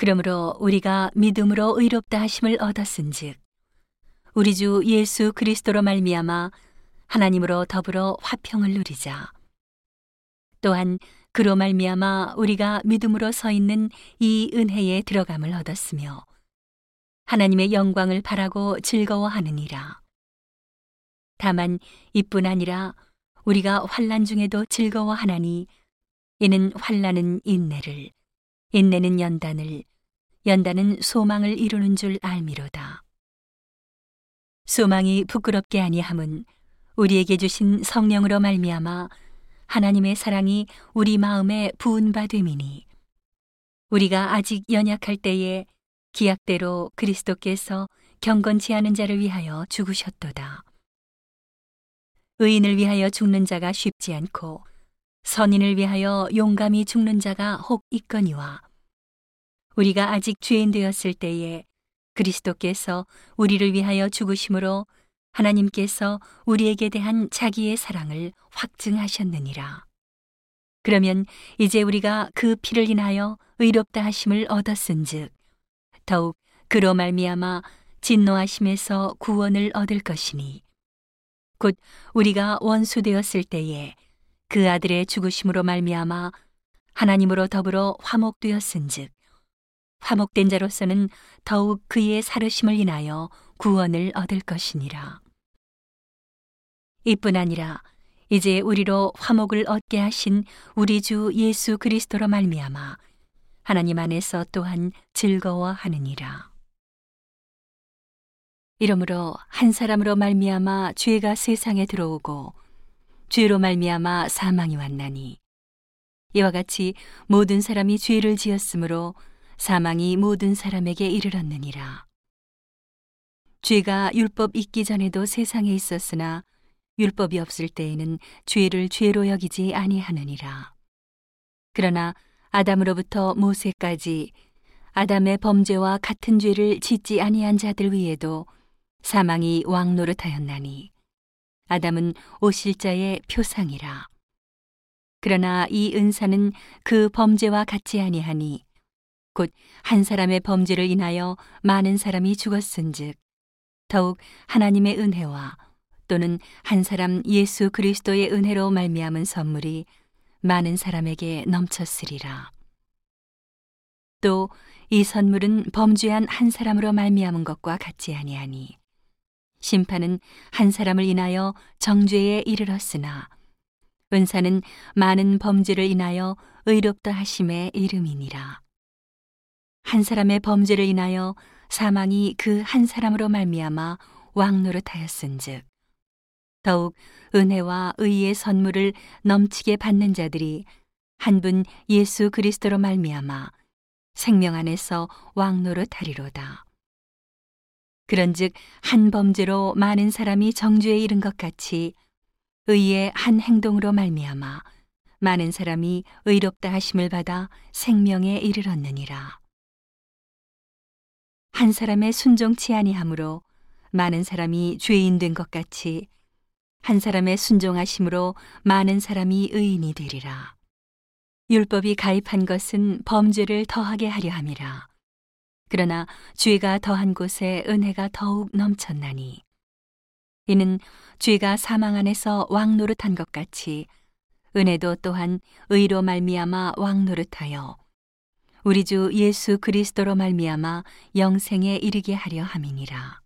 그러므로 우리가 믿음으로 의롭다 하심을 얻었은즉 우리 주 예수 그리스도로 말미암아 하나님으로 더불어 화평을 누리자. 또한 그로 말미암아 우리가 믿음으로 서 있는 이 은혜에 들어감을 얻었으며 하나님의 영광을 바라고 즐거워하느니라. 다만 이뿐 아니라 우리가 환난 중에도 즐거워하나니 이는 환난은 인내를 인내는 연단을 연단은 소망을 이루는 줄 알미로다. 소망이 부끄럽게 아니함은 우리에게 주신 성령으로 말미암아 하나님의 사랑이 우리 마음에 부은 바 됨이니 우리가 아직 연약할 때에 기약대로 그리스도께서 경건치 않은 자를 위하여 죽으셨도다. 의인을 위하여 죽는 자가 쉽지 않고 선인을 위하여 용감히 죽는 자가 혹 있거니와 우리가 아직 죄인 되었을 때에 그리스도께서 우리를 위하여 죽으심으로 하나님께서 우리에게 대한 자기의 사랑을 확증하셨느니라. 그러면 이제 우리가 그 피를 인하여 의롭다 하심을 얻었은즉 더욱 그로 말미암아 진노하심에서 구원을 얻을 것이니 곧 우리가 원수 되었을 때에 그 아들의 죽으심으로 말미암아 하나님으로 더불어 화목되었은즉 화목된 자로서는 더욱 그의 사르심을 인하여 구원을 얻을 것이니라. 이뿐 아니라 이제 우리로 화목을 얻게 하신 우리 주 예수 그리스도로 말미암아 하나님 안에서 또한 즐거워하느니라. 이러므로 한 사람으로 말미암아 죄가 세상에 들어오고 죄로 말미암아 사망이 왔나니 이와 같이 모든 사람이 죄를 지었으므로 사망이 모든 사람에게 이르렀느니라. 죄가 율법 있기 전에도 세상에 있었으나 율법이 없을 때에는 죄를 죄로 여기지 아니하느니라. 그러나 아담으로부터 모세까지 아담의 범죄와 같은 죄를 짓지 아니한 자들 위에도 사망이 왕노릇하였나니 아담은 오실자의 표상이라. 그러나 이 은사는 그 범죄와 같지 아니하니 곧 한 사람의 범죄를 인하여 많은 사람이 죽었은즉 더욱 하나님의 은혜와 또는 한 사람 예수 그리스도의 은혜로 말미암은 선물이 많은 사람에게 넘쳤으리라. 또 이 선물은 범죄한 한 사람으로 말미암은 것과 같지 아니하니 심판은 한 사람을 인하여 정죄에 이르렀으나 은사는 많은 범죄를 인하여 의롭다 하심의 이름이니라. 한 사람의 범죄를 인하여 사망이 그 한 사람으로 말미암아 왕노릇하였은즉 더욱 은혜와 의의 선물을 넘치게 받는 자들이 한 분 예수 그리스도로 말미암아 생명 안에서 왕노릇하리로다. 그런즉 한 범죄로 많은 사람이 정죄에 이른 것 같이 의의 한 행동으로 말미암아 많은 사람이 의롭다 하심을 받아 생명에 이르렀느니라. 한 사람의 순종치 아니함으로 많은 사람이 죄인 된 것 같이 한 사람의 순종하심으로 많은 사람이 의인이 되리라. 율법이 가입한 것은 범죄를 더하게 하려 함이라. 그러나 죄가 더한 곳에 은혜가 더욱 넘쳤나니 이는 죄가 사망 안에서 왕 노릇한 것 같이 은혜도 또한 의로 말미암아 왕 노릇하여 우리 주 예수 그리스도로 말미암아 영생에 이르게 하려 함이니라.